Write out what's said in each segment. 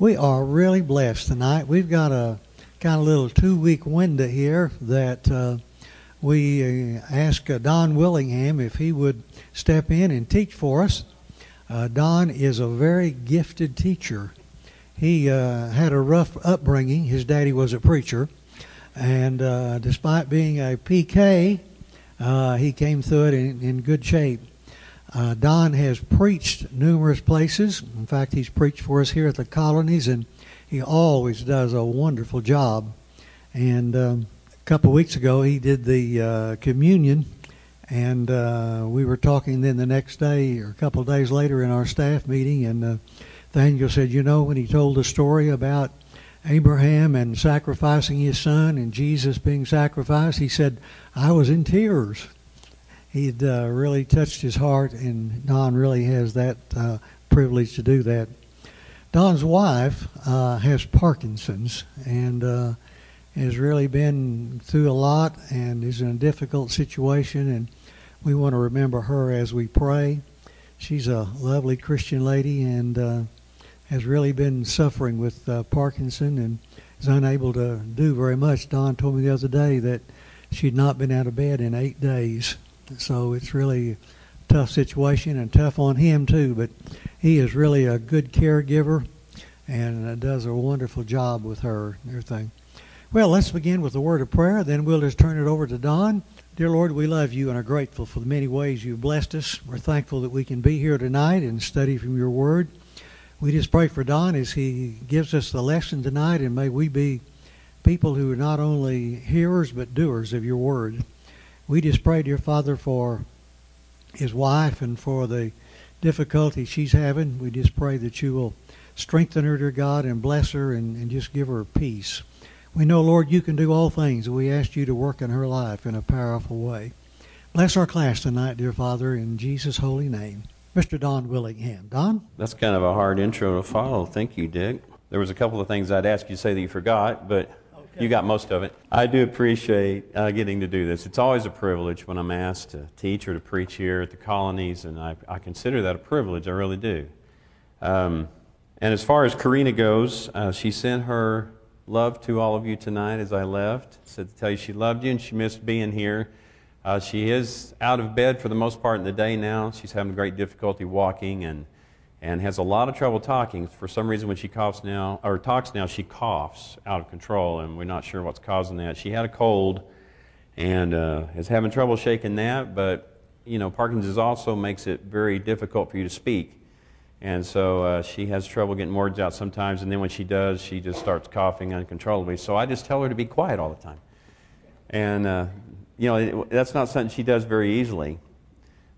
We are really blessed tonight. We've got a kind of little two week window here that uh, we uh, asked uh, Don Willingham if he would step in and teach for us. Uh, Don is a very gifted teacher. He uh, had a rough upbringing. His daddy was a preacher. And uh, despite being a PK, he came through it in, in good shape. Uh, Don has preached numerous places. In fact, he's preached for us here at the colonies, and he always does a wonderful job. And um, a couple of weeks ago, he did the uh, communion, and uh, we were talking then the next day or a couple of days later in our staff meeting, and uh, Daniel said, You know, when he told the story about Abraham and sacrificing his son and Jesus being sacrificed, he said, I was in tears he'd uh, really touched his heart, and Don really has that uh, privilege to do that. Don's wife uh, has Parkinson's and uh, has really been through a lot and is in a difficult situation, and we want to remember her as we pray. She's a lovely Christian lady and uh, has really been suffering with uh, Parkinson and is unable to do very much. Don told me the other day that she'd not been out of bed in eight days so it's really a tough situation and tough on him too. But he is really a good caregiver and uh, does a wonderful job with her and everything. Well, let's begin with a word of prayer. Then we'll just turn it over to Don. Dear Lord, we love you and are grateful for the many ways you've blessed us. We're thankful that we can be here tonight and study from your word. We just pray for Don as he gives us the lesson tonight, and may we be people who are not only hearers but doers of your word. We just pray, dear Father, for his wife and for the difficulty she's having. We just pray that you will strengthen her, dear God, and bless her and, and just give her peace. We know, Lord, you can do all things. We ask you to work in her life in a powerful way. Bless our class tonight, dear Father, in Jesus' holy name. Mr. Don Willingham. Don? That's kind of a hard intro to follow. Thank you, Dick. There was a couple of things I'd ask you to say that you forgot, but you got most of it. I do appreciate uh, getting to do this. It's always a privilege when I'm asked to teach or to preach here at the colonies, and I, I consider that a privilege. I really do. Um, and as far as Karina goes, uh, she sent her love to all of you tonight as I left. Said to tell you she loved you and she missed being here. Uh, she is out of bed for the most part in the day now. She's having great difficulty walking and and has a lot of trouble talking. For some reason, when she coughs now or talks now, she coughs out of control, and we're not sure what's causing that. She had a cold and uh, is having trouble shaking that, but you know, Parkinson's also makes it very difficult for you to speak. And so uh, she has trouble getting words out sometimes, and then when she does, she just starts coughing uncontrollably. So I just tell her to be quiet all the time. And, uh, you know, it, that's not something she does very easily.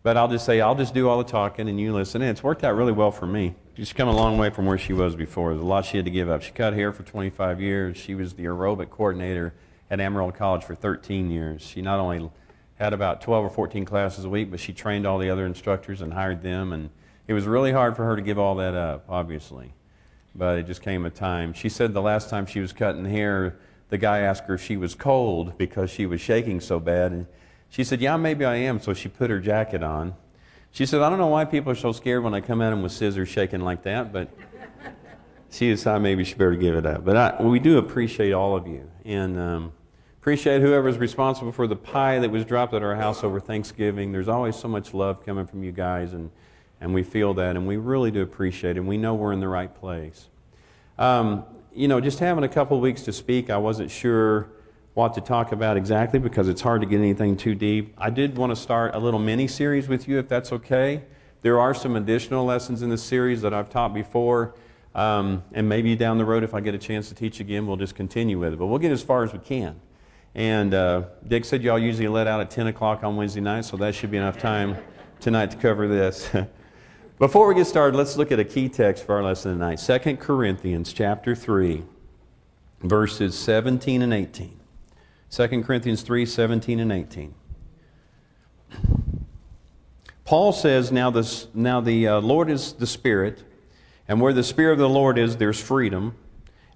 But I'll just say, I'll just do all the talking and you listen. And it's worked out really well for me. She's come a long way from where she was before. There's a lot she had to give up. She cut hair for 25 years. She was the aerobic coordinator at Amarillo College for 13 years. She not only had about 12 or 14 classes a week, but she trained all the other instructors and hired them. And it was really hard for her to give all that up, obviously. But it just came a time. She said the last time she was cutting hair, the guy asked her if she was cold because she was shaking so bad. And she said, Yeah, maybe I am. So she put her jacket on. She said, I don't know why people are so scared when I come at them with scissors shaking like that, but she decided maybe she better give it up. But I, we do appreciate all of you and um, appreciate whoever is responsible for the pie that was dropped at our house over Thanksgiving. There's always so much love coming from you guys, and, and we feel that, and we really do appreciate it, and we know we're in the right place. Um, you know, just having a couple weeks to speak, I wasn't sure what to talk about exactly because it's hard to get anything too deep. I did want to start a little mini series with you, if that's okay. There are some additional lessons in this series that I've taught before, um, and maybe down the road, if I get a chance to teach again, we'll just continue with it. But we'll get as far as we can. And uh, Dick said y'all usually let out at 10 o'clock on Wednesday night, so that should be enough time tonight to cover this. Before we get started, let's look at a key text for our lesson tonight 2 Corinthians chapter 3, verses 17 and 18. 2 Corinthians 3 17 and 18. Paul says, Now, this, now the uh, Lord is the Spirit, and where the Spirit of the Lord is, there's freedom.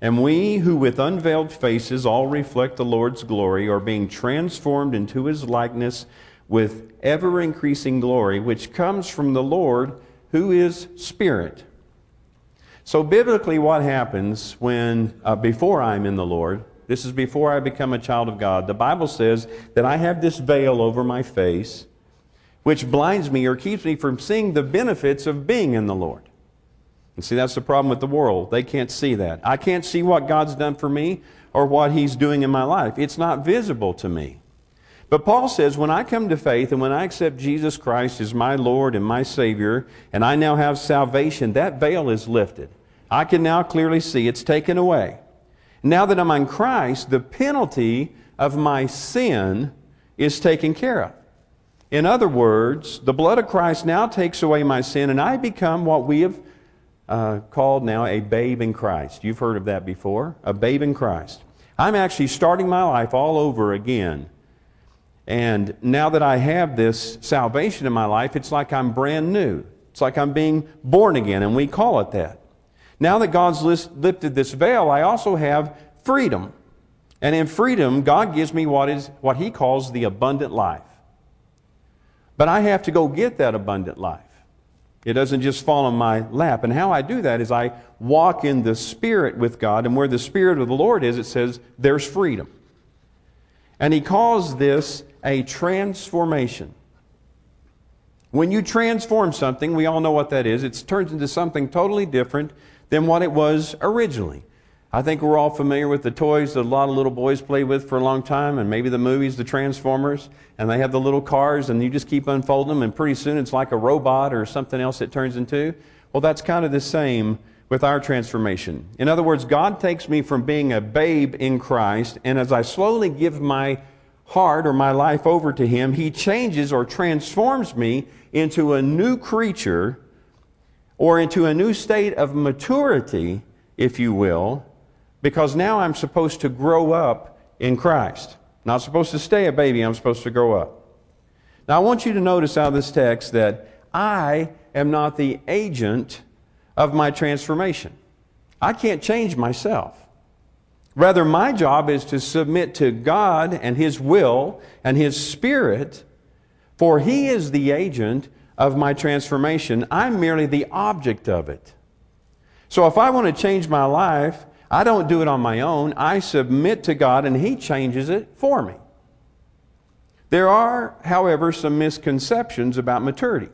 And we who with unveiled faces all reflect the Lord's glory are being transformed into his likeness with ever increasing glory, which comes from the Lord who is Spirit. So, biblically, what happens when, uh, before I'm in the Lord, this is before I become a child of God, the Bible says that I have this veil over my face which blinds me or keeps me from seeing the benefits of being in the Lord. And see, that's the problem with the world. They can't see that. I can't see what God's done for me or what He's doing in my life. It's not visible to me. But Paul says, when I come to faith and when I accept Jesus Christ as my Lord and my Savior, and I now have salvation, that veil is lifted. I can now clearly see it's taken away. Now that I'm in Christ, the penalty of my sin is taken care of. In other words, the blood of Christ now takes away my sin, and I become what we have uh, called now a babe in Christ. You've heard of that before, a babe in Christ. I'm actually starting my life all over again and now that I have this salvation in my life, it's like I'm brand new. It's like I'm being born again, and we call it that. Now that God's lifted this veil, I also have freedom. And in freedom, God gives me what, is, what He calls the abundant life. But I have to go get that abundant life. It doesn't just fall on my lap. And how I do that is I walk in the Spirit with God, and where the Spirit of the Lord is, it says there's freedom. And He calls this a transformation. When you transform something, we all know what that is, it turns into something totally different than what it was originally. I think we're all familiar with the toys that a lot of little boys play with for a long time, and maybe the movies, the Transformers, and they have the little cars, and you just keep unfolding them, and pretty soon it's like a robot or something else it turns into. Well, that's kind of the same with our transformation. In other words, God takes me from being a babe in Christ, and as I slowly give my heart or my life over to Him, He changes or transforms me into a new creature or into a new state of maturity, if you will, because now I'm supposed to grow up in Christ. Not supposed to stay a baby, I'm supposed to grow up. Now, I want you to notice out of this text that I am not the agent of my transformation. I can't change myself. Rather, my job is to submit to God and His will and His Spirit, for He is the agent of my transformation. I'm merely the object of it. So if I want to change my life, I don't do it on my own. I submit to God and He changes it for me. There are, however, some misconceptions about maturity.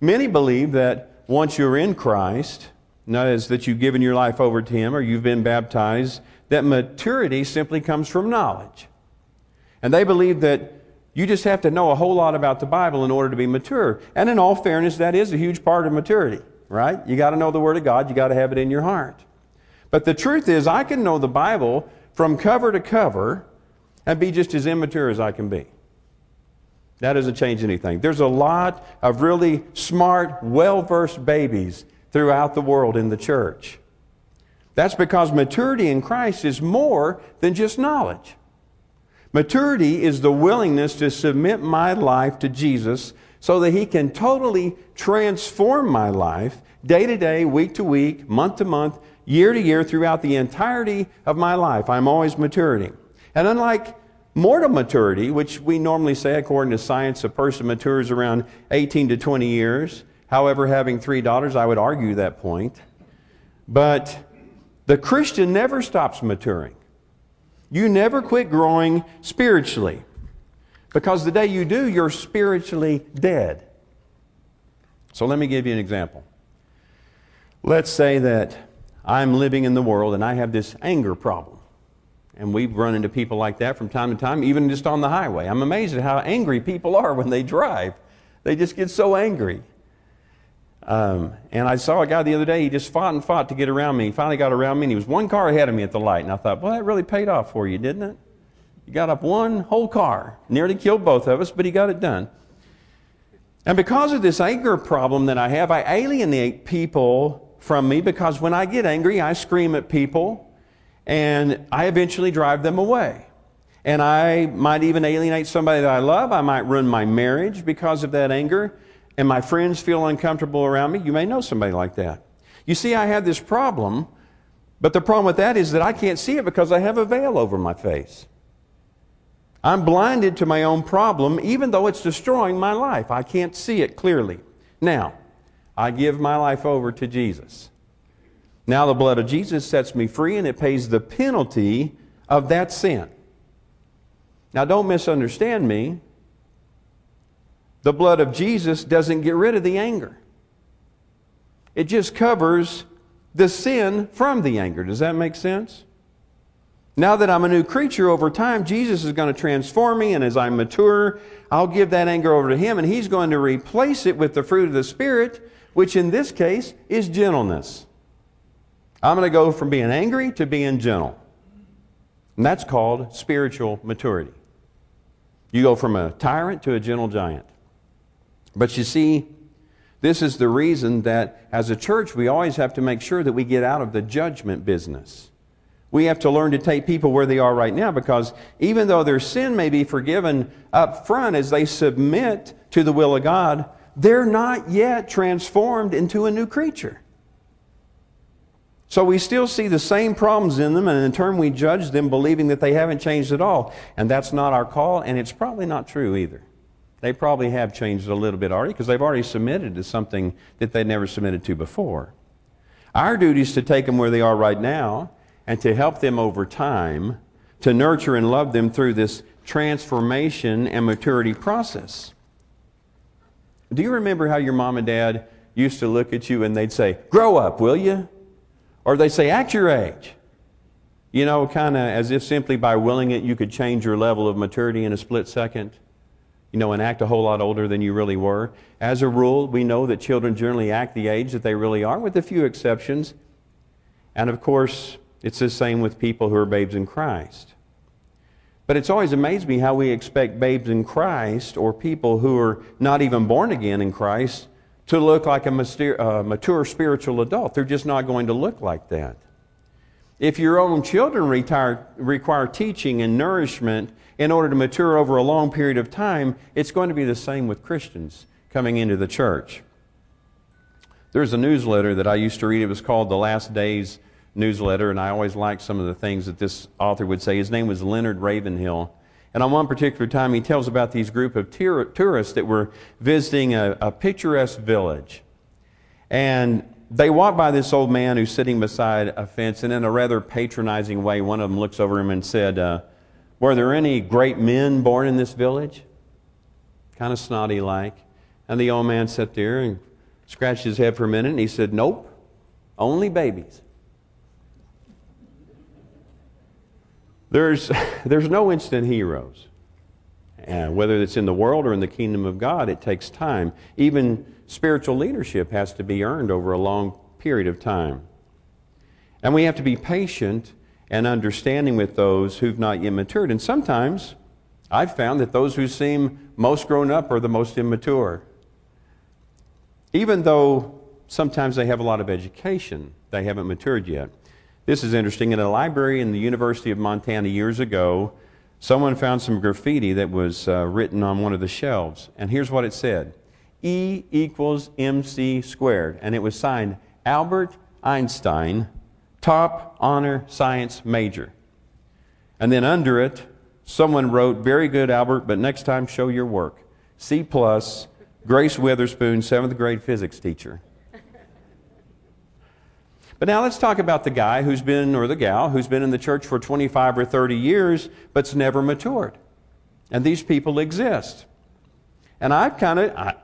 Many believe that once you're in Christ, that is, that you've given your life over to Him or you've been baptized, that maturity simply comes from knowledge. And they believe that you just have to know a whole lot about the Bible in order to be mature. And in all fairness, that is a huge part of maturity, right? You got to know the Word of God, you got to have it in your heart. But the truth is, I can know the Bible from cover to cover and be just as immature as I can be. That doesn't change anything. There's a lot of really smart, well versed babies throughout the world in the church. That's because maturity in Christ is more than just knowledge. Maturity is the willingness to submit my life to Jesus so that He can totally transform my life day to day, week to week, month to month, year to year, throughout the entirety of my life. I'm always maturing. And unlike mortal maturity, which we normally say, according to science, a person matures around 18 to 20 years. However, having three daughters, I would argue that point. But the Christian never stops maturing. You never quit growing spiritually. Because the day you do, you're spiritually dead. So let me give you an example. Let's say that I'm living in the world and I have this anger problem. And we've run into people like that from time to time, even just on the highway. I'm amazed at how angry people are when they drive. They just get so angry. Um, and I saw a guy the other day, he just fought and fought to get around me. He finally got around me, and he was one car ahead of me at the light. And I thought, well, that really paid off for you, didn't it? You got up one whole car. Nearly killed both of us, but he got it done. And because of this anger problem that I have, I alienate people from me because when I get angry, I scream at people and I eventually drive them away. And I might even alienate somebody that I love. I might ruin my marriage because of that anger and my friends feel uncomfortable around me. You may know somebody like that. You see, I have this problem, but the problem with that is that I can't see it because I have a veil over my face. I'm blinded to my own problem, even though it's destroying my life. I can't see it clearly. Now, I give my life over to Jesus. Now the blood of Jesus sets me free and it pays the penalty of that sin. Now don't misunderstand me. The blood of Jesus doesn't get rid of the anger. It just covers the sin from the anger. Does that make sense? Now that I'm a new creature over time, Jesus is going to transform me, and as I mature, I'll give that anger over to Him, and He's going to replace it with the fruit of the Spirit, which in this case is gentleness. I'm going to go from being angry to being gentle. And that's called spiritual maturity. You go from a tyrant to a gentle giant. But you see, this is the reason that as a church, we always have to make sure that we get out of the judgment business. We have to learn to take people where they are right now because even though their sin may be forgiven up front as they submit to the will of God, they're not yet transformed into a new creature. So we still see the same problems in them, and in turn we judge them believing that they haven't changed at all. And that's not our call, and it's probably not true either. They probably have changed a little bit already because they've already submitted to something that they never submitted to before. Our duty is to take them where they are right now and to help them over time to nurture and love them through this transformation and maturity process. Do you remember how your mom and dad used to look at you and they'd say, Grow up, will you? Or they say, Act your age. You know, kind of as if simply by willing it, you could change your level of maturity in a split second you know, and act a whole lot older than you really were. As a rule, we know that children generally act the age that they really are, with a few exceptions. And of course, it's the same with people who are babes in Christ. But it's always amazed me how we expect babes in Christ or people who are not even born again in Christ to look like a uh, mature spiritual adult. They're just not going to look like that. If your own children retire, require teaching and nourishment in order to mature over a long period of time, it's going to be the same with Christians coming into the church. There's a newsletter that I used to read. It was called The Last Days Newsletter, and I always liked some of the things that this author would say. His name was Leonard Ravenhill. And on one particular time, he tells about these group of tourists that were visiting a, a picturesque village. And they walk by this old man who's sitting beside a fence, and in a rather patronizing way, one of them looks over him and said, uh, Were there any great men born in this village? Kind of snotty like. And the old man sat there and scratched his head for a minute, and he said, Nope, only babies. There's, there's no instant heroes. And whether it's in the world or in the kingdom of God, it takes time. Even spiritual leadership has to be earned over a long period of time. And we have to be patient and understanding with those who've not yet matured. And sometimes I've found that those who seem most grown up are the most immature. Even though sometimes they have a lot of education, they haven't matured yet. This is interesting. In a library in the University of Montana years ago, someone found some graffiti that was uh, written on one of the shelves. And here's what it said E equals mc squared. And it was signed Albert Einstein, top honor science major. And then under it, someone wrote, Very good, Albert, but next time show your work. C plus, Grace Witherspoon, seventh grade physics teacher. But now let's talk about the guy who's been, or the gal, who's been in the church for 25 or 30 years, but's never matured. And these people exist. And I've kind of, I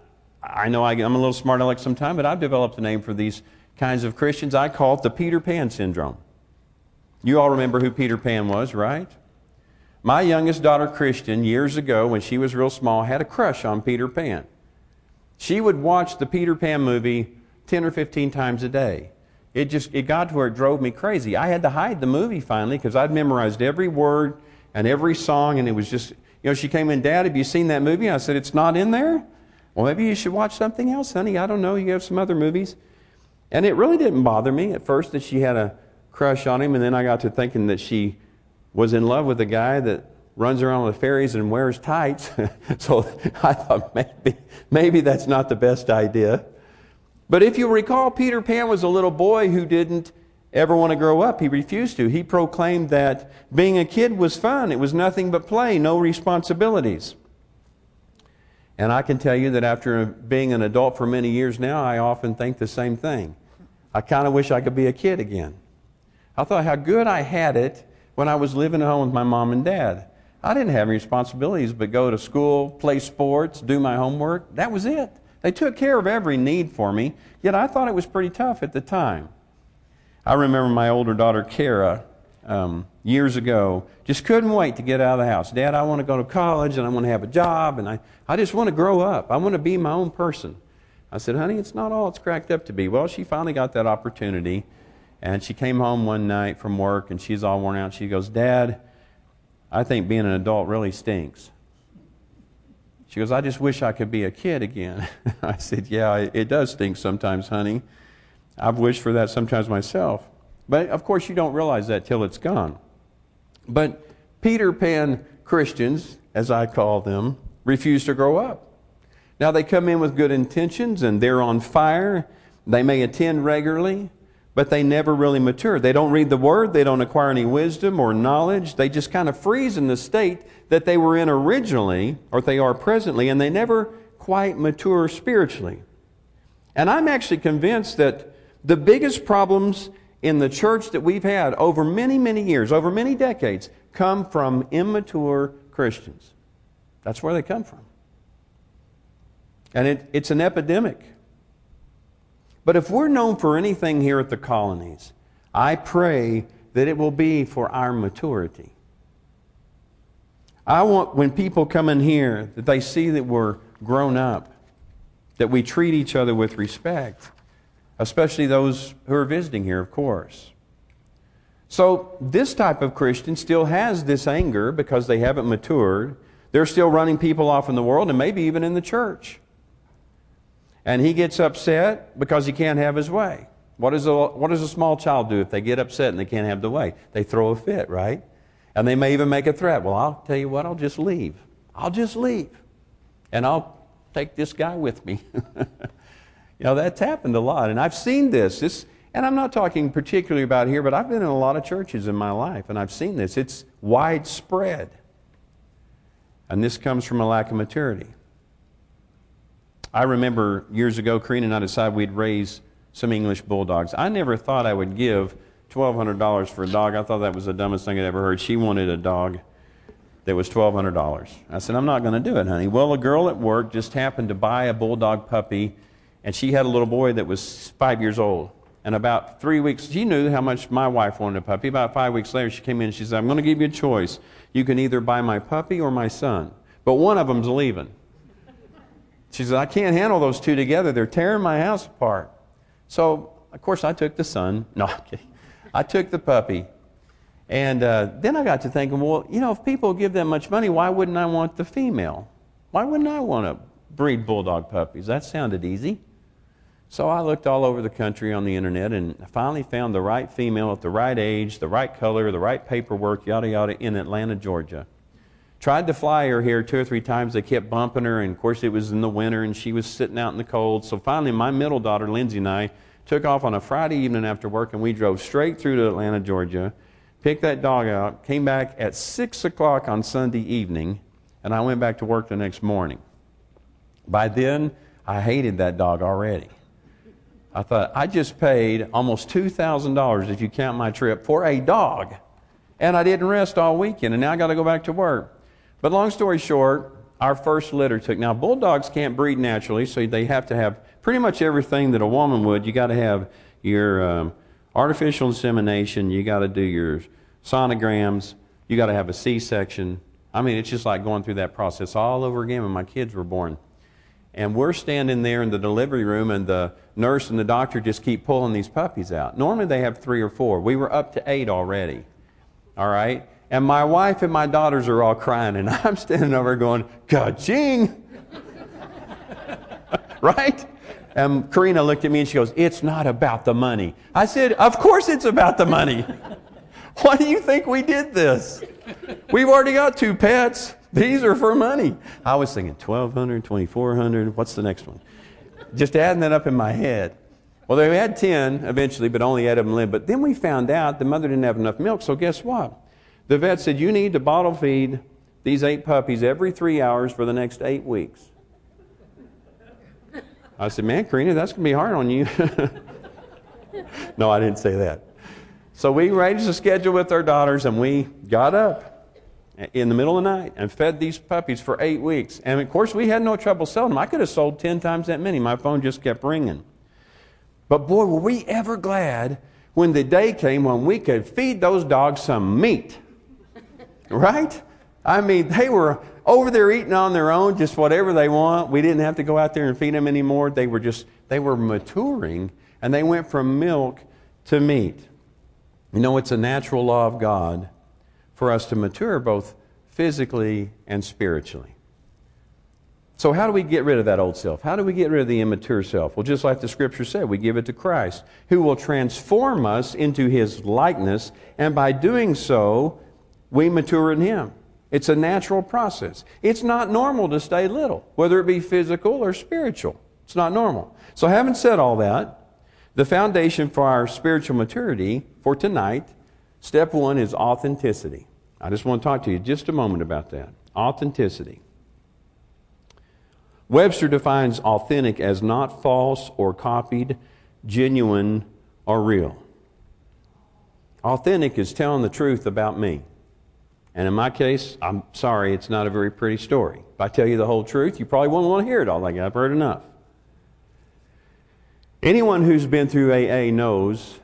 I know I, am a little smart aleck sometimes, but I've developed a name for these kinds of Christians. I call it the Peter Pan syndrome. You all remember who Peter Pan was, right? My youngest daughter, Christian, years ago, when she was real small, had a crush on Peter Pan. She would watch the Peter Pan movie 10 or 15 times a day. It just it got to where it drove me crazy. I had to hide the movie finally because I'd memorized every word and every song, and it was just, you know, she came in, Dad, have you seen that movie? I said, It's not in there. Well, maybe you should watch something else, honey. I don't know. You have some other movies. And it really didn't bother me at first that she had a crush on him, and then I got to thinking that she was in love with a guy that runs around with fairies and wears tights. so I thought maybe, maybe that's not the best idea. But if you recall, Peter Pan was a little boy who didn't ever want to grow up. He refused to. He proclaimed that being a kid was fun, it was nothing but play, no responsibilities. And I can tell you that after being an adult for many years now, I often think the same thing. I kind of wish I could be a kid again. I thought how good I had it when I was living at home with my mom and dad. I didn't have any responsibilities but go to school, play sports, do my homework. That was it. They took care of every need for me, yet I thought it was pretty tough at the time. I remember my older daughter, Kara, um, years ago, just couldn't wait to get out of the house. Dad, I want to go to college and I want to have a job and I, I just want to grow up. I want to be my own person. I said, honey, it's not all it's cracked up to be. Well, she finally got that opportunity and she came home one night from work and she's all worn out. She goes, Dad, I think being an adult really stinks. She goes, I just wish I could be a kid again. I said, Yeah, it does stink sometimes, honey. I've wished for that sometimes myself. But of course, you don't realize that till it's gone. But Peter Pan Christians, as I call them, refuse to grow up. Now, they come in with good intentions and they're on fire. They may attend regularly, but they never really mature. They don't read the Word, they don't acquire any wisdom or knowledge. They just kind of freeze in the state that they were in originally, or they are presently, and they never quite mature spiritually. And I'm actually convinced that the biggest problems in the church that we've had over many, many years, over many decades, come from immature Christians. That's where they come from. And it, it's an epidemic. But if we're known for anything here at the colonies, I pray that it will be for our maturity. I want when people come in here that they see that we're grown up, that we treat each other with respect, especially those who are visiting here, of course. So, this type of Christian still has this anger because they haven't matured. They're still running people off in the world and maybe even in the church. And he gets upset because he can't have his way. What, is a, what does a small child do if they get upset and they can't have the way? They throw a fit, right? And they may even make a threat. Well, I'll tell you what, I'll just leave. I'll just leave. And I'll take this guy with me. You know, that's happened a lot. And I've seen this. this. And I'm not talking particularly about here, but I've been in a lot of churches in my life, and I've seen this. It's widespread. And this comes from a lack of maturity. I remember years ago, Karina and I decided we'd raise some English bulldogs. I never thought I would give $1,200 for a dog. I thought that was the dumbest thing I'd ever heard. She wanted a dog that was $1,200. I said, I'm not going to do it, honey. Well, a girl at work just happened to buy a bulldog puppy and she had a little boy that was five years old. And about three weeks, she knew how much my wife wanted a puppy. About five weeks later, she came in and she said, I'm going to give you a choice. You can either buy my puppy or my son, but one of them's leaving. She said, I can't handle those two together. They're tearing my house apart. So, of course, I took the son. No, I'm kidding. I took the puppy. And uh, then I got to thinking, well, you know, if people give that much money, why wouldn't I want the female? Why wouldn't I want to breed bulldog puppies? That sounded easy. So I looked all over the country on the internet and finally found the right female at the right age, the right color, the right paperwork, yada yada, in Atlanta, Georgia. Tried to fly her here two or three times. They kept bumping her, and of course it was in the winter and she was sitting out in the cold. So finally, my middle daughter, Lindsay, and I took off on a Friday evening after work and we drove straight through to Atlanta, Georgia, picked that dog out, came back at 6 o'clock on Sunday evening, and I went back to work the next morning. By then, I hated that dog already. I thought, I just paid almost $2,000 if you count my trip for a dog. And I didn't rest all weekend, and now I got to go back to work. But long story short, our first litter took. Now, bulldogs can't breed naturally, so they have to have pretty much everything that a woman would. You got to have your um, artificial insemination, you got to do your sonograms, you got to have a C section. I mean, it's just like going through that process all over again when my kids were born. And we're standing there in the delivery room, and the nurse and the doctor just keep pulling these puppies out. Normally they have three or four. We were up to eight already. All right? And my wife and my daughters are all crying, and I'm standing over going, Ka-ching! right? And Karina looked at me and she goes, It's not about the money. I said, Of course it's about the money. Why do you think we did this? We've already got two pets. These are for money. I was thinking 1200 2400 What's the next one? Just adding that up in my head. Well, they had 10 eventually, but only them lived. But then we found out the mother didn't have enough milk, so guess what? The vet said, You need to bottle feed these eight puppies every three hours for the next eight weeks. I said, Man, Karina, that's going to be hard on you. no, I didn't say that. So we arranged a schedule with our daughters and we got up in the middle of the night and fed these puppies for eight weeks. And of course, we had no trouble selling them. I could have sold 10 times that many. My phone just kept ringing. But boy, were we ever glad when the day came when we could feed those dogs some meat. Right? I mean, they were over there eating on their own, just whatever they want. We didn't have to go out there and feed them anymore. They were just, they were maturing and they went from milk to meat. You know, it's a natural law of God for us to mature both physically and spiritually. So, how do we get rid of that old self? How do we get rid of the immature self? Well, just like the scripture said, we give it to Christ, who will transform us into his likeness, and by doing so, we mature in him. It's a natural process. It's not normal to stay little, whether it be physical or spiritual. It's not normal. So, having said all that, the foundation for our spiritual maturity for tonight Step one is authenticity. I just want to talk to you just a moment about that. Authenticity. Webster defines authentic as not false or copied, genuine or real. Authentic is telling the truth about me. And in my case, I'm sorry, it's not a very pretty story. If I tell you the whole truth, you probably won't want to hear it all. Like I've heard enough. Anyone who's been through AA knows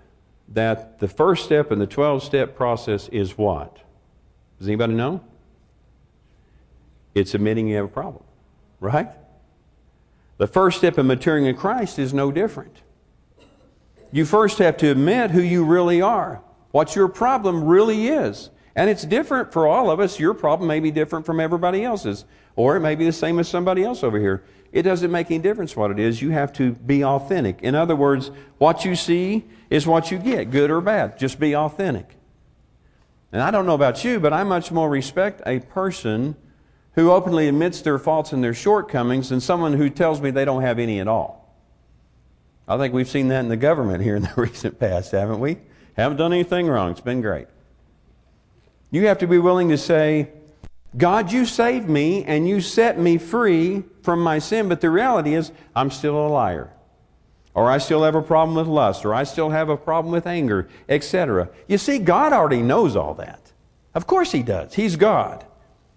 that the first step in the 12 step process is what? Does anybody know? It's admitting you have a problem, right? The first step in maturing in Christ is no different. You first have to admit who you really are, what your problem really is. And it's different for all of us. Your problem may be different from everybody else's, or it may be the same as somebody else over here. It doesn't make any difference what it is. You have to be authentic. In other words, what you see is what you get, good or bad. Just be authentic. And I don't know about you, but I much more respect a person who openly admits their faults and their shortcomings than someone who tells me they don't have any at all. I think we've seen that in the government here in the recent past, haven't we? Haven't done anything wrong. It's been great. You have to be willing to say, God, you saved me and you set me free from my sin, but the reality is I'm still a liar. Or I still have a problem with lust, or I still have a problem with anger, etc. You see, God already knows all that. Of course He does. He's God.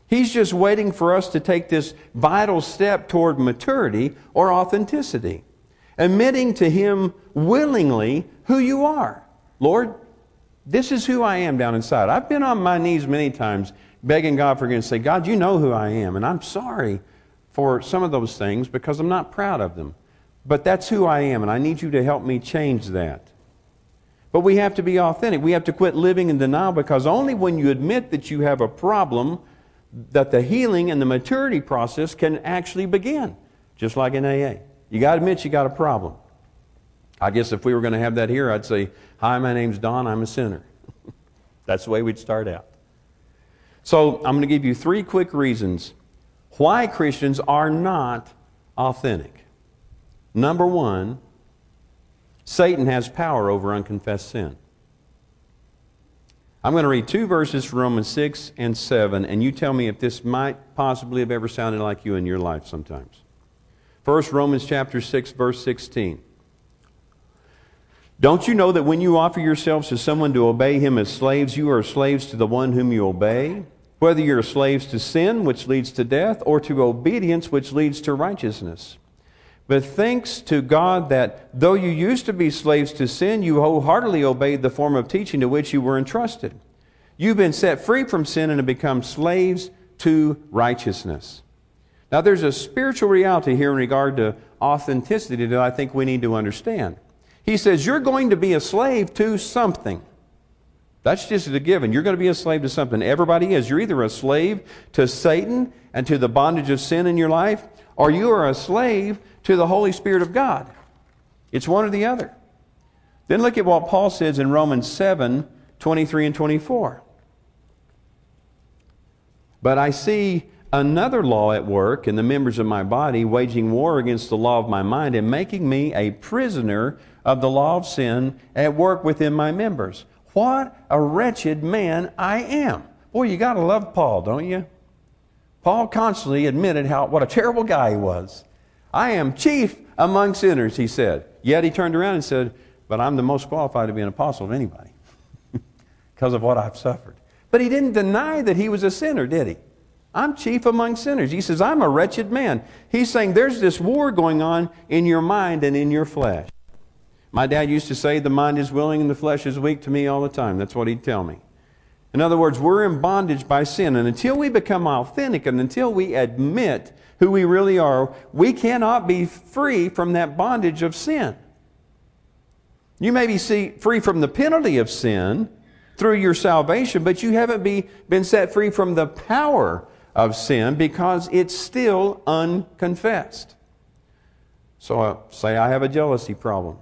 He's just waiting for us to take this vital step toward maturity or authenticity, admitting to Him willingly who you are. Lord, this is who I am down inside. I've been on my knees many times begging God for forgiveness. Say, God, you know who I am, and I'm sorry for some of those things because I'm not proud of them. But that's who I am, and I need you to help me change that. But we have to be authentic. We have to quit living in denial because only when you admit that you have a problem that the healing and the maturity process can actually begin, just like in AA. You got to admit you got a problem. I guess if we were going to have that here, I'd say, Hi, my name's Don, I'm a sinner. That's the way we'd start out. So I'm going to give you three quick reasons why Christians are not authentic. Number one, Satan has power over unconfessed sin. I'm going to read two verses from Romans 6 and 7, and you tell me if this might possibly have ever sounded like you in your life sometimes. First, Romans chapter 6, verse 16. Don't you know that when you offer yourselves to someone to obey him as slaves, you are slaves to the one whom you obey? whether you're slaves to sin, which leads to death, or to obedience, which leads to righteousness. But thanks to God that though you used to be slaves to sin, you wholeheartedly obeyed the form of teaching to which you were entrusted. You've been set free from sin and have become slaves to righteousness. Now, there's a spiritual reality here in regard to authenticity that I think we need to understand. He says, You're going to be a slave to something. That's just a given. You're going to be a slave to something. Everybody is. You're either a slave to Satan and to the bondage of sin in your life, or you are a slave to the Holy Spirit of God. It's one or the other. Then look at what Paul says in Romans 7 23 and 24. But I see another law at work in the members of my body, waging war against the law of my mind and making me a prisoner of the law of sin at work within my members. What a wretched man I am. Boy, you got to love Paul, don't you? Paul constantly admitted how what a terrible guy he was. I am chief among sinners, he said. Yet he turned around and said, but I'm the most qualified to be an apostle of anybody because of what I've suffered. But he didn't deny that he was a sinner, did he? I'm chief among sinners. He says, I'm a wretched man. He's saying there's this war going on in your mind and in your flesh. My dad used to say, the mind is willing and the flesh is weak to me all the time. That's what he'd tell me. In other words, we're in bondage by sin. And until we become authentic and until we admit who we really are, we cannot be free from that bondage of sin. You may be free from the penalty of sin through your salvation, but you haven't be, been set free from the power of sin because it's still unconfessed. So, uh, say I have a jealousy problem.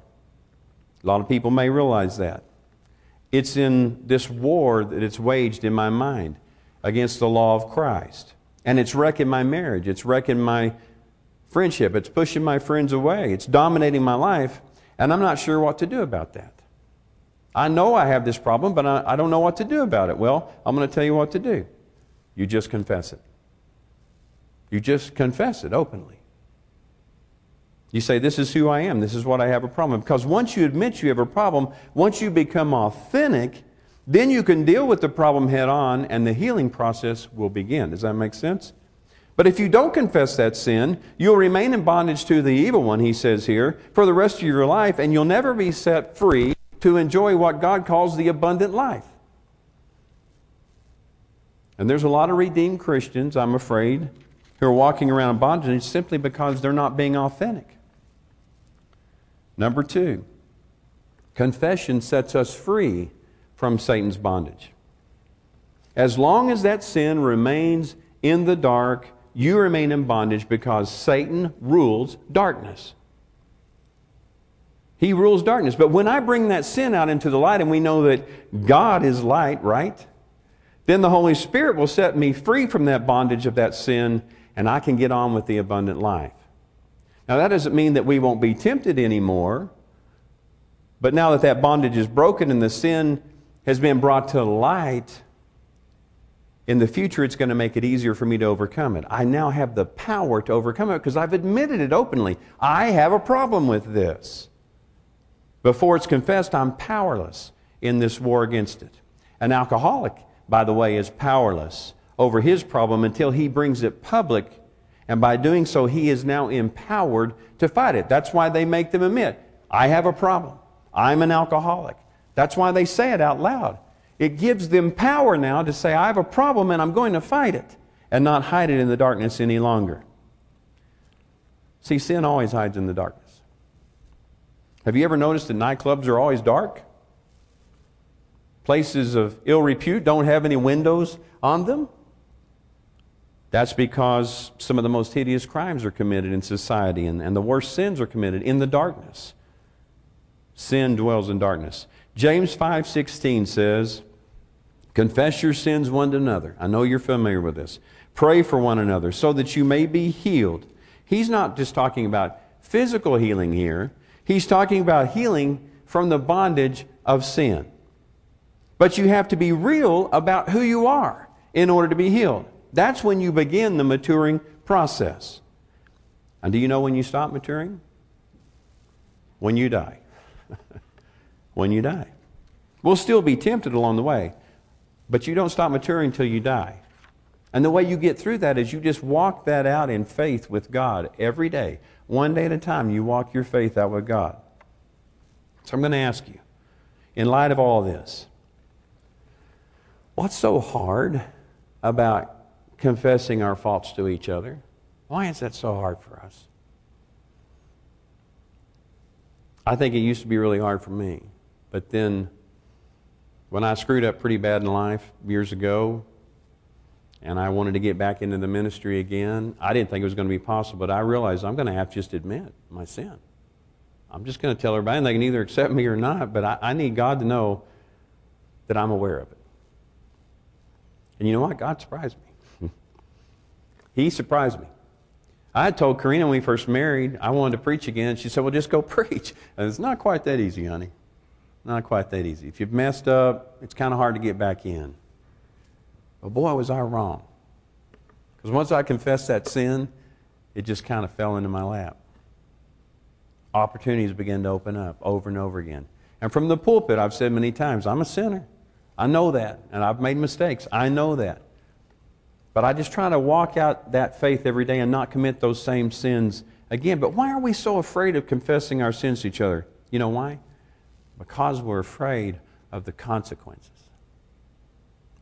A lot of people may realize that. It's in this war that it's waged in my mind against the law of Christ. And it's wrecking my marriage. It's wrecking my friendship. It's pushing my friends away. It's dominating my life. And I'm not sure what to do about that. I know I have this problem, but I, I don't know what to do about it. Well, I'm going to tell you what to do. You just confess it. You just confess it openly. You say, This is who I am. This is what I have a problem. Because once you admit you have a problem, once you become authentic, then you can deal with the problem head on and the healing process will begin. Does that make sense? But if you don't confess that sin, you'll remain in bondage to the evil one, he says here, for the rest of your life, and you'll never be set free to enjoy what God calls the abundant life. And there's a lot of redeemed Christians, I'm afraid, who are walking around in bondage simply because they're not being authentic. Number two, confession sets us free from Satan's bondage. As long as that sin remains in the dark, you remain in bondage because Satan rules darkness. He rules darkness. But when I bring that sin out into the light and we know that God is light, right? Then the Holy Spirit will set me free from that bondage of that sin and I can get on with the abundant life. Now, that doesn't mean that we won't be tempted anymore. But now that that bondage is broken and the sin has been brought to light, in the future it's going to make it easier for me to overcome it. I now have the power to overcome it because I've admitted it openly. I have a problem with this. Before it's confessed, I'm powerless in this war against it. An alcoholic, by the way, is powerless over his problem until he brings it public and by doing so, he is now empowered to fight it. That's why they make them admit, I have a problem. I'm an alcoholic. That's why they say it out loud. It gives them power now to say, I have a problem and I'm going to fight it and not hide it in the darkness any longer. See, sin always hides in the darkness. Have you ever noticed that nightclubs are always dark? Places of ill repute don't have any windows on them. That's because some of the most hideous crimes are committed in society and, and the worst sins are committed in the darkness. Sin dwells in darkness. James 5:16 says, "Confess your sins one to another." I know you're familiar with this. Pray for one another so that you may be healed. He's not just talking about physical healing here. He's talking about healing from the bondage of sin. But you have to be real about who you are in order to be healed. That's when you begin the maturing process. And do you know when you stop maturing? When you die. when you die. We'll still be tempted along the way, but you don't stop maturing until you die. And the way you get through that is you just walk that out in faith with God every day. One day at a time, you walk your faith out with God. So I'm going to ask you, in light of all this, what's so hard about confessing our faults to each other. Why is that so hard for us? I think it used to be really hard for me. But then, when I screwed up pretty bad in life years ago, and I wanted to get back into the ministry again, I didn't think it was going to be possible, but I realized I'm going to have to just admit my sin. I'm just going to tell everybody, and they can either accept me or not, but I, I need God to know that I'm aware of it. And you know what? God surprised me. He surprised me. I had told Karina when we first married I wanted to preach again. She said, Well, just go preach. And it's not quite that easy, honey. Not quite that easy. If you've messed up, it's kind of hard to get back in. But boy, was I wrong. Because once I confessed that sin, it just kind of fell into my lap. Opportunities began to open up over and over again. And from the pulpit, I've said many times, I'm a sinner. I know that. And I've made mistakes. I know that. But I just try to walk out that faith every day and not commit those same sins again. But why are we so afraid of confessing our sins to each other? You know why? Because we're afraid of the consequences.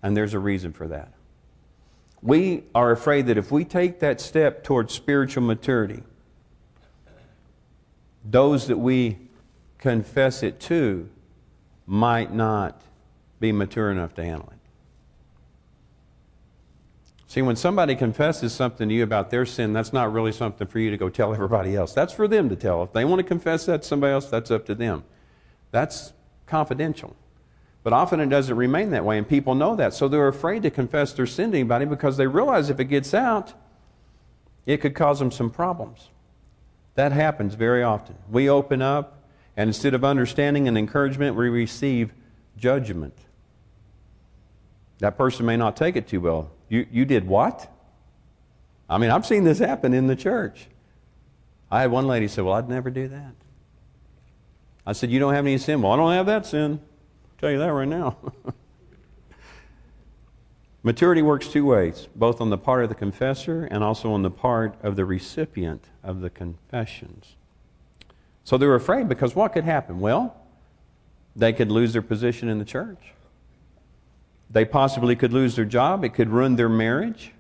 And there's a reason for that. We are afraid that if we take that step towards spiritual maturity, those that we confess it to might not be mature enough to handle it. See, when somebody confesses something to you about their sin, that's not really something for you to go tell everybody else. That's for them to tell. If they want to confess that to somebody else, that's up to them. That's confidential. But often it doesn't remain that way, and people know that. So they're afraid to confess their sin to anybody because they realize if it gets out, it could cause them some problems. That happens very often. We open up, and instead of understanding and encouragement, we receive judgment. That person may not take it too well. You, you did what? I mean, I've seen this happen in the church. I had one lady say, Well, I'd never do that. I said, You don't have any sin? Well, I don't have that sin. I'll tell you that right now. Maturity works two ways, both on the part of the confessor and also on the part of the recipient of the confessions. So they were afraid because what could happen? Well, they could lose their position in the church. They possibly could lose their job. It could ruin their marriage.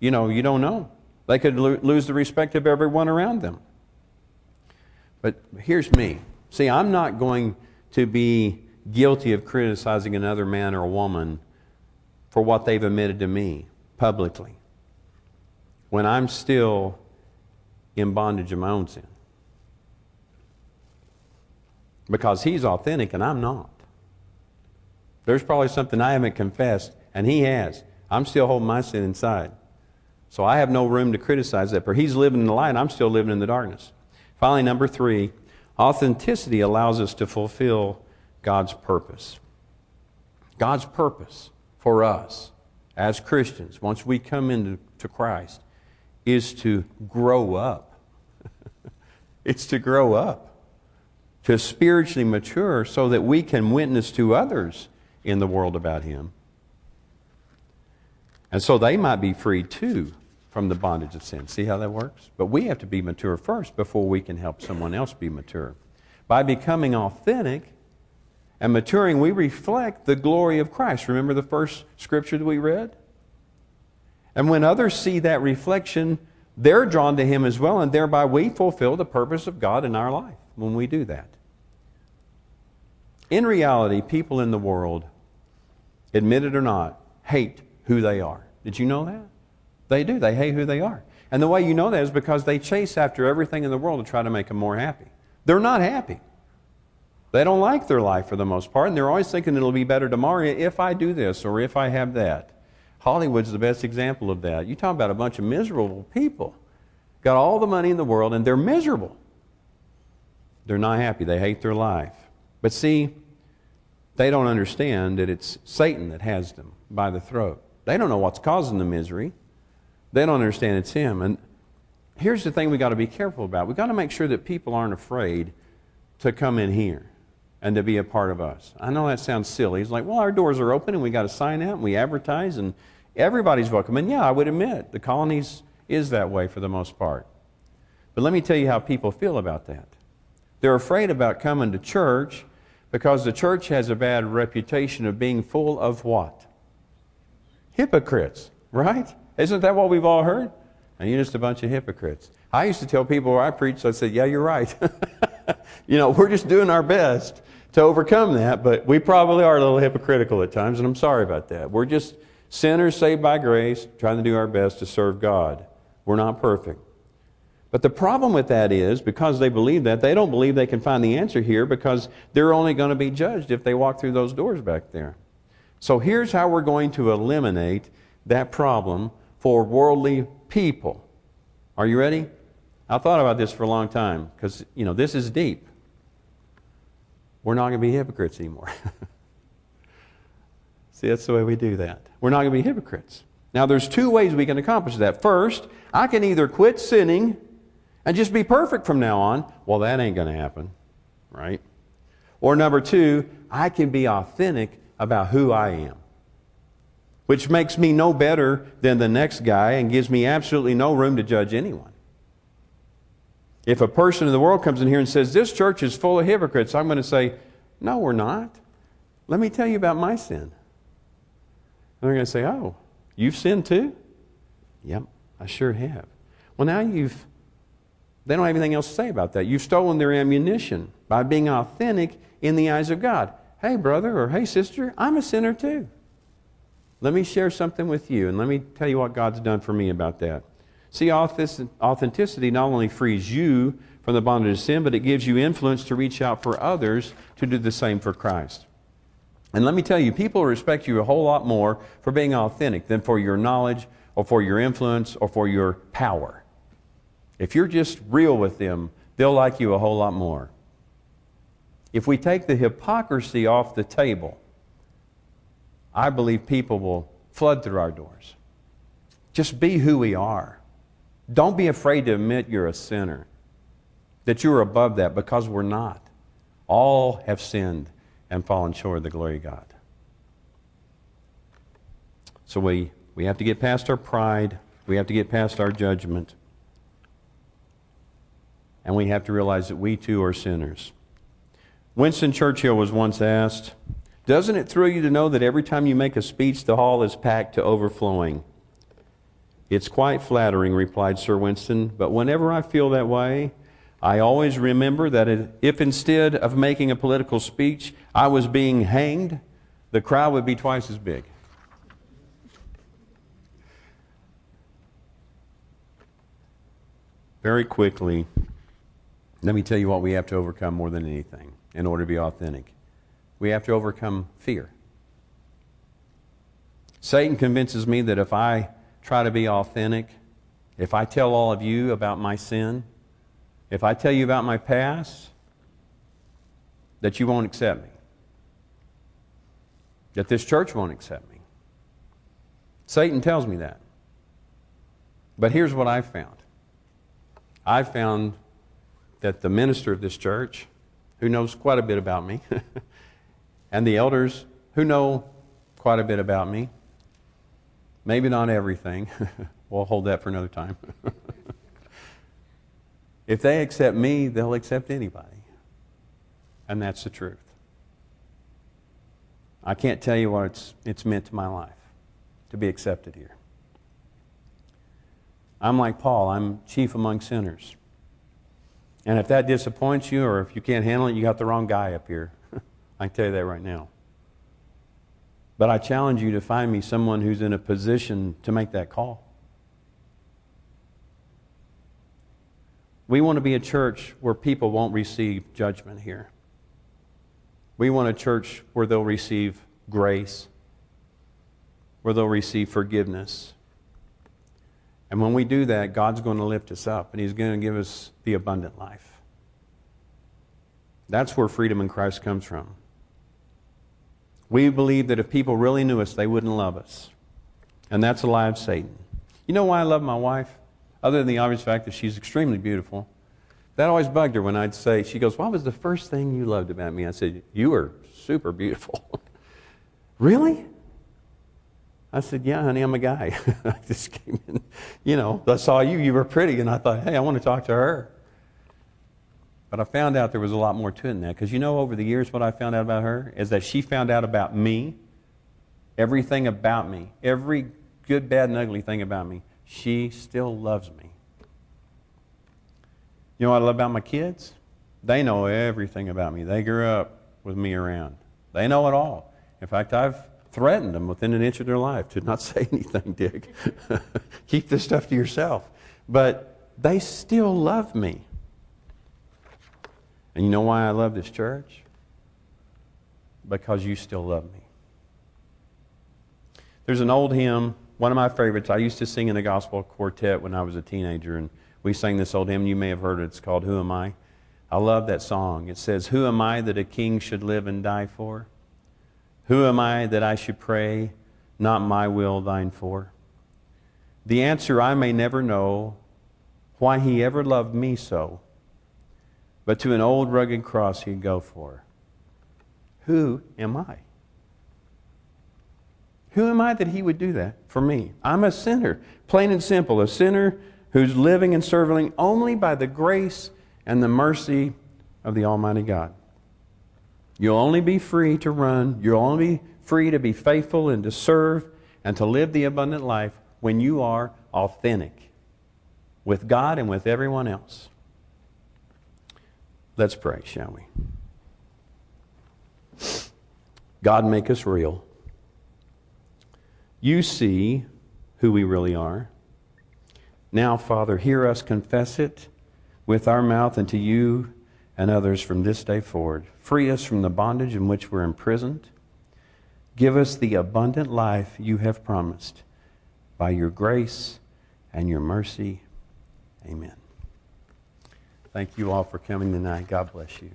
You know, you don't know. They could lo- lose the respect of everyone around them. But here's me. See, I'm not going to be guilty of criticizing another man or a woman for what they've admitted to me publicly when I'm still in bondage of my own sin. Because he's authentic and I'm not. There's probably something I haven't confessed, and he has. I'm still holding my sin inside. So I have no room to criticize that. For he's living in the light, I'm still living in the darkness. Finally, number three, authenticity allows us to fulfill God's purpose. God's purpose for us as Christians, once we come into to Christ, is to grow up. it's to grow up, to spiritually mature so that we can witness to others in the world about Him. And so they might be freed too from the bondage of sin. See how that works? But we have to be mature first before we can help someone else be mature. By becoming authentic, and maturing, we reflect the glory of Christ. Remember the first scripture that we read? And when others see that reflection, they're drawn to Him as well, and thereby we fulfill the purpose of God in our life when we do that. In reality, people in the world, admit it or not, hate who they are. Did you know that? They do. They hate who they are. And the way you know that is because they chase after everything in the world to try to make them more happy. They're not happy. They don't like their life for the most part, and they're always thinking it'll be better tomorrow if I do this or if I have that. Hollywood's the best example of that. You talk about a bunch of miserable people. Got all the money in the world, and they're miserable. They're not happy. They hate their life. But see, they don't understand that it's Satan that has them by the throat. They don't know what's causing the misery. They don't understand it's him. And here's the thing we got to be careful about. We got to make sure that people aren't afraid to come in here and to be a part of us. I know that sounds silly. It's like, well, our doors are open and we got to sign out and we advertise and everybody's welcome. And yeah, I would admit the colonies is that way for the most part. But let me tell you how people feel about that. They're afraid about coming to church because the church has a bad reputation of being full of what? Hypocrites, right? Isn't that what we've all heard? And you're just a bunch of hypocrites. I used to tell people where I preached, I said, yeah, you're right. you know, we're just doing our best to overcome that, but we probably are a little hypocritical at times, and I'm sorry about that. We're just sinners saved by grace, trying to do our best to serve God. We're not perfect. But the problem with that is, because they believe that, they don't believe they can find the answer here because they're only going to be judged if they walk through those doors back there. So here's how we're going to eliminate that problem for worldly people. Are you ready? I thought about this for a long time because, you know, this is deep. We're not going to be hypocrites anymore. See, that's the way we do that. We're not going to be hypocrites. Now, there's two ways we can accomplish that. First, I can either quit sinning and just be perfect from now on. Well, that ain't going to happen, right? Or number two, I can be authentic about who I am, which makes me no better than the next guy and gives me absolutely no room to judge anyone. If a person in the world comes in here and says, This church is full of hypocrites, I'm going to say, No, we're not. Let me tell you about my sin. And they're going to say, Oh, you've sinned too? Yep, I sure have. Well, now you've, they don't have anything else to say about that. You've stolen their ammunition by being authentic in the eyes of God. Hey, brother, or hey, sister, I'm a sinner too. Let me share something with you, and let me tell you what God's done for me about that. See, authenticity not only frees you from the bondage of sin, but it gives you influence to reach out for others to do the same for Christ. And let me tell you, people respect you a whole lot more for being authentic than for your knowledge or for your influence or for your power. If you're just real with them, they'll like you a whole lot more. If we take the hypocrisy off the table, I believe people will flood through our doors. Just be who we are. Don't be afraid to admit you're a sinner, that you're above that, because we're not. All have sinned and fallen short of the glory of God. So we, we have to get past our pride, we have to get past our judgment, and we have to realize that we too are sinners. Winston Churchill was once asked, Doesn't it thrill you to know that every time you make a speech, the hall is packed to overflowing? It's quite flattering, replied Sir Winston, but whenever I feel that way, I always remember that if instead of making a political speech, I was being hanged, the crowd would be twice as big. Very quickly, let me tell you what we have to overcome more than anything in order to be authentic. We have to overcome fear. Satan convinces me that if I try to be authentic, if I tell all of you about my sin, if I tell you about my past, that you won't accept me, that this church won't accept me. Satan tells me that. But here's what I've found I've found that the minister of this church, who knows quite a bit about me, and the elders who know quite a bit about me, Maybe not everything. we'll hold that for another time. if they accept me, they'll accept anybody. And that's the truth. I can't tell you what it's, it's meant to my life to be accepted here. I'm like Paul, I'm chief among sinners. And if that disappoints you or if you can't handle it, you got the wrong guy up here. I can tell you that right now. But I challenge you to find me someone who's in a position to make that call. We want to be a church where people won't receive judgment here. We want a church where they'll receive grace, where they'll receive forgiveness. And when we do that, God's going to lift us up and He's going to give us the abundant life. That's where freedom in Christ comes from. We believe that if people really knew us, they wouldn't love us. And that's a lie of Satan. You know why I love my wife? Other than the obvious fact that she's extremely beautiful. That always bugged her when I'd say, she goes, What was the first thing you loved about me? I said, You were super beautiful. really? I said, Yeah, honey, I'm a guy. I just came in, you know, I saw you, you were pretty, and I thought, Hey, I want to talk to her. But I found out there was a lot more to it than that. Because you know, over the years, what I found out about her is that she found out about me, everything about me, every good, bad, and ugly thing about me. She still loves me. You know what I love about my kids? They know everything about me. They grew up with me around. They know it all. In fact, I've threatened them within an inch of their life to not say anything, Dick. Keep this stuff to yourself. But they still love me. And you know why I love this church? Because you still love me. There's an old hymn, one of my favorites. I used to sing in a gospel quartet when I was a teenager, and we sang this old hymn. You may have heard it. It's called Who Am I? I love that song. It says, Who am I that a king should live and die for? Who am I that I should pray, not my will, thine for? The answer I may never know, why he ever loved me so but to an old rugged cross he'd go for. Who am I? Who am I that he would do that for me? I'm a sinner, plain and simple, a sinner who's living and serving only by the grace and the mercy of the Almighty God. You'll only be free to run, you'll only be free to be faithful and to serve and to live the abundant life when you are authentic with God and with everyone else. Let's pray, shall we? God, make us real. You see who we really are. Now, Father, hear us confess it with our mouth and to you and others from this day forward. Free us from the bondage in which we're imprisoned. Give us the abundant life you have promised by your grace and your mercy. Amen. Thank you all for coming tonight. God bless you.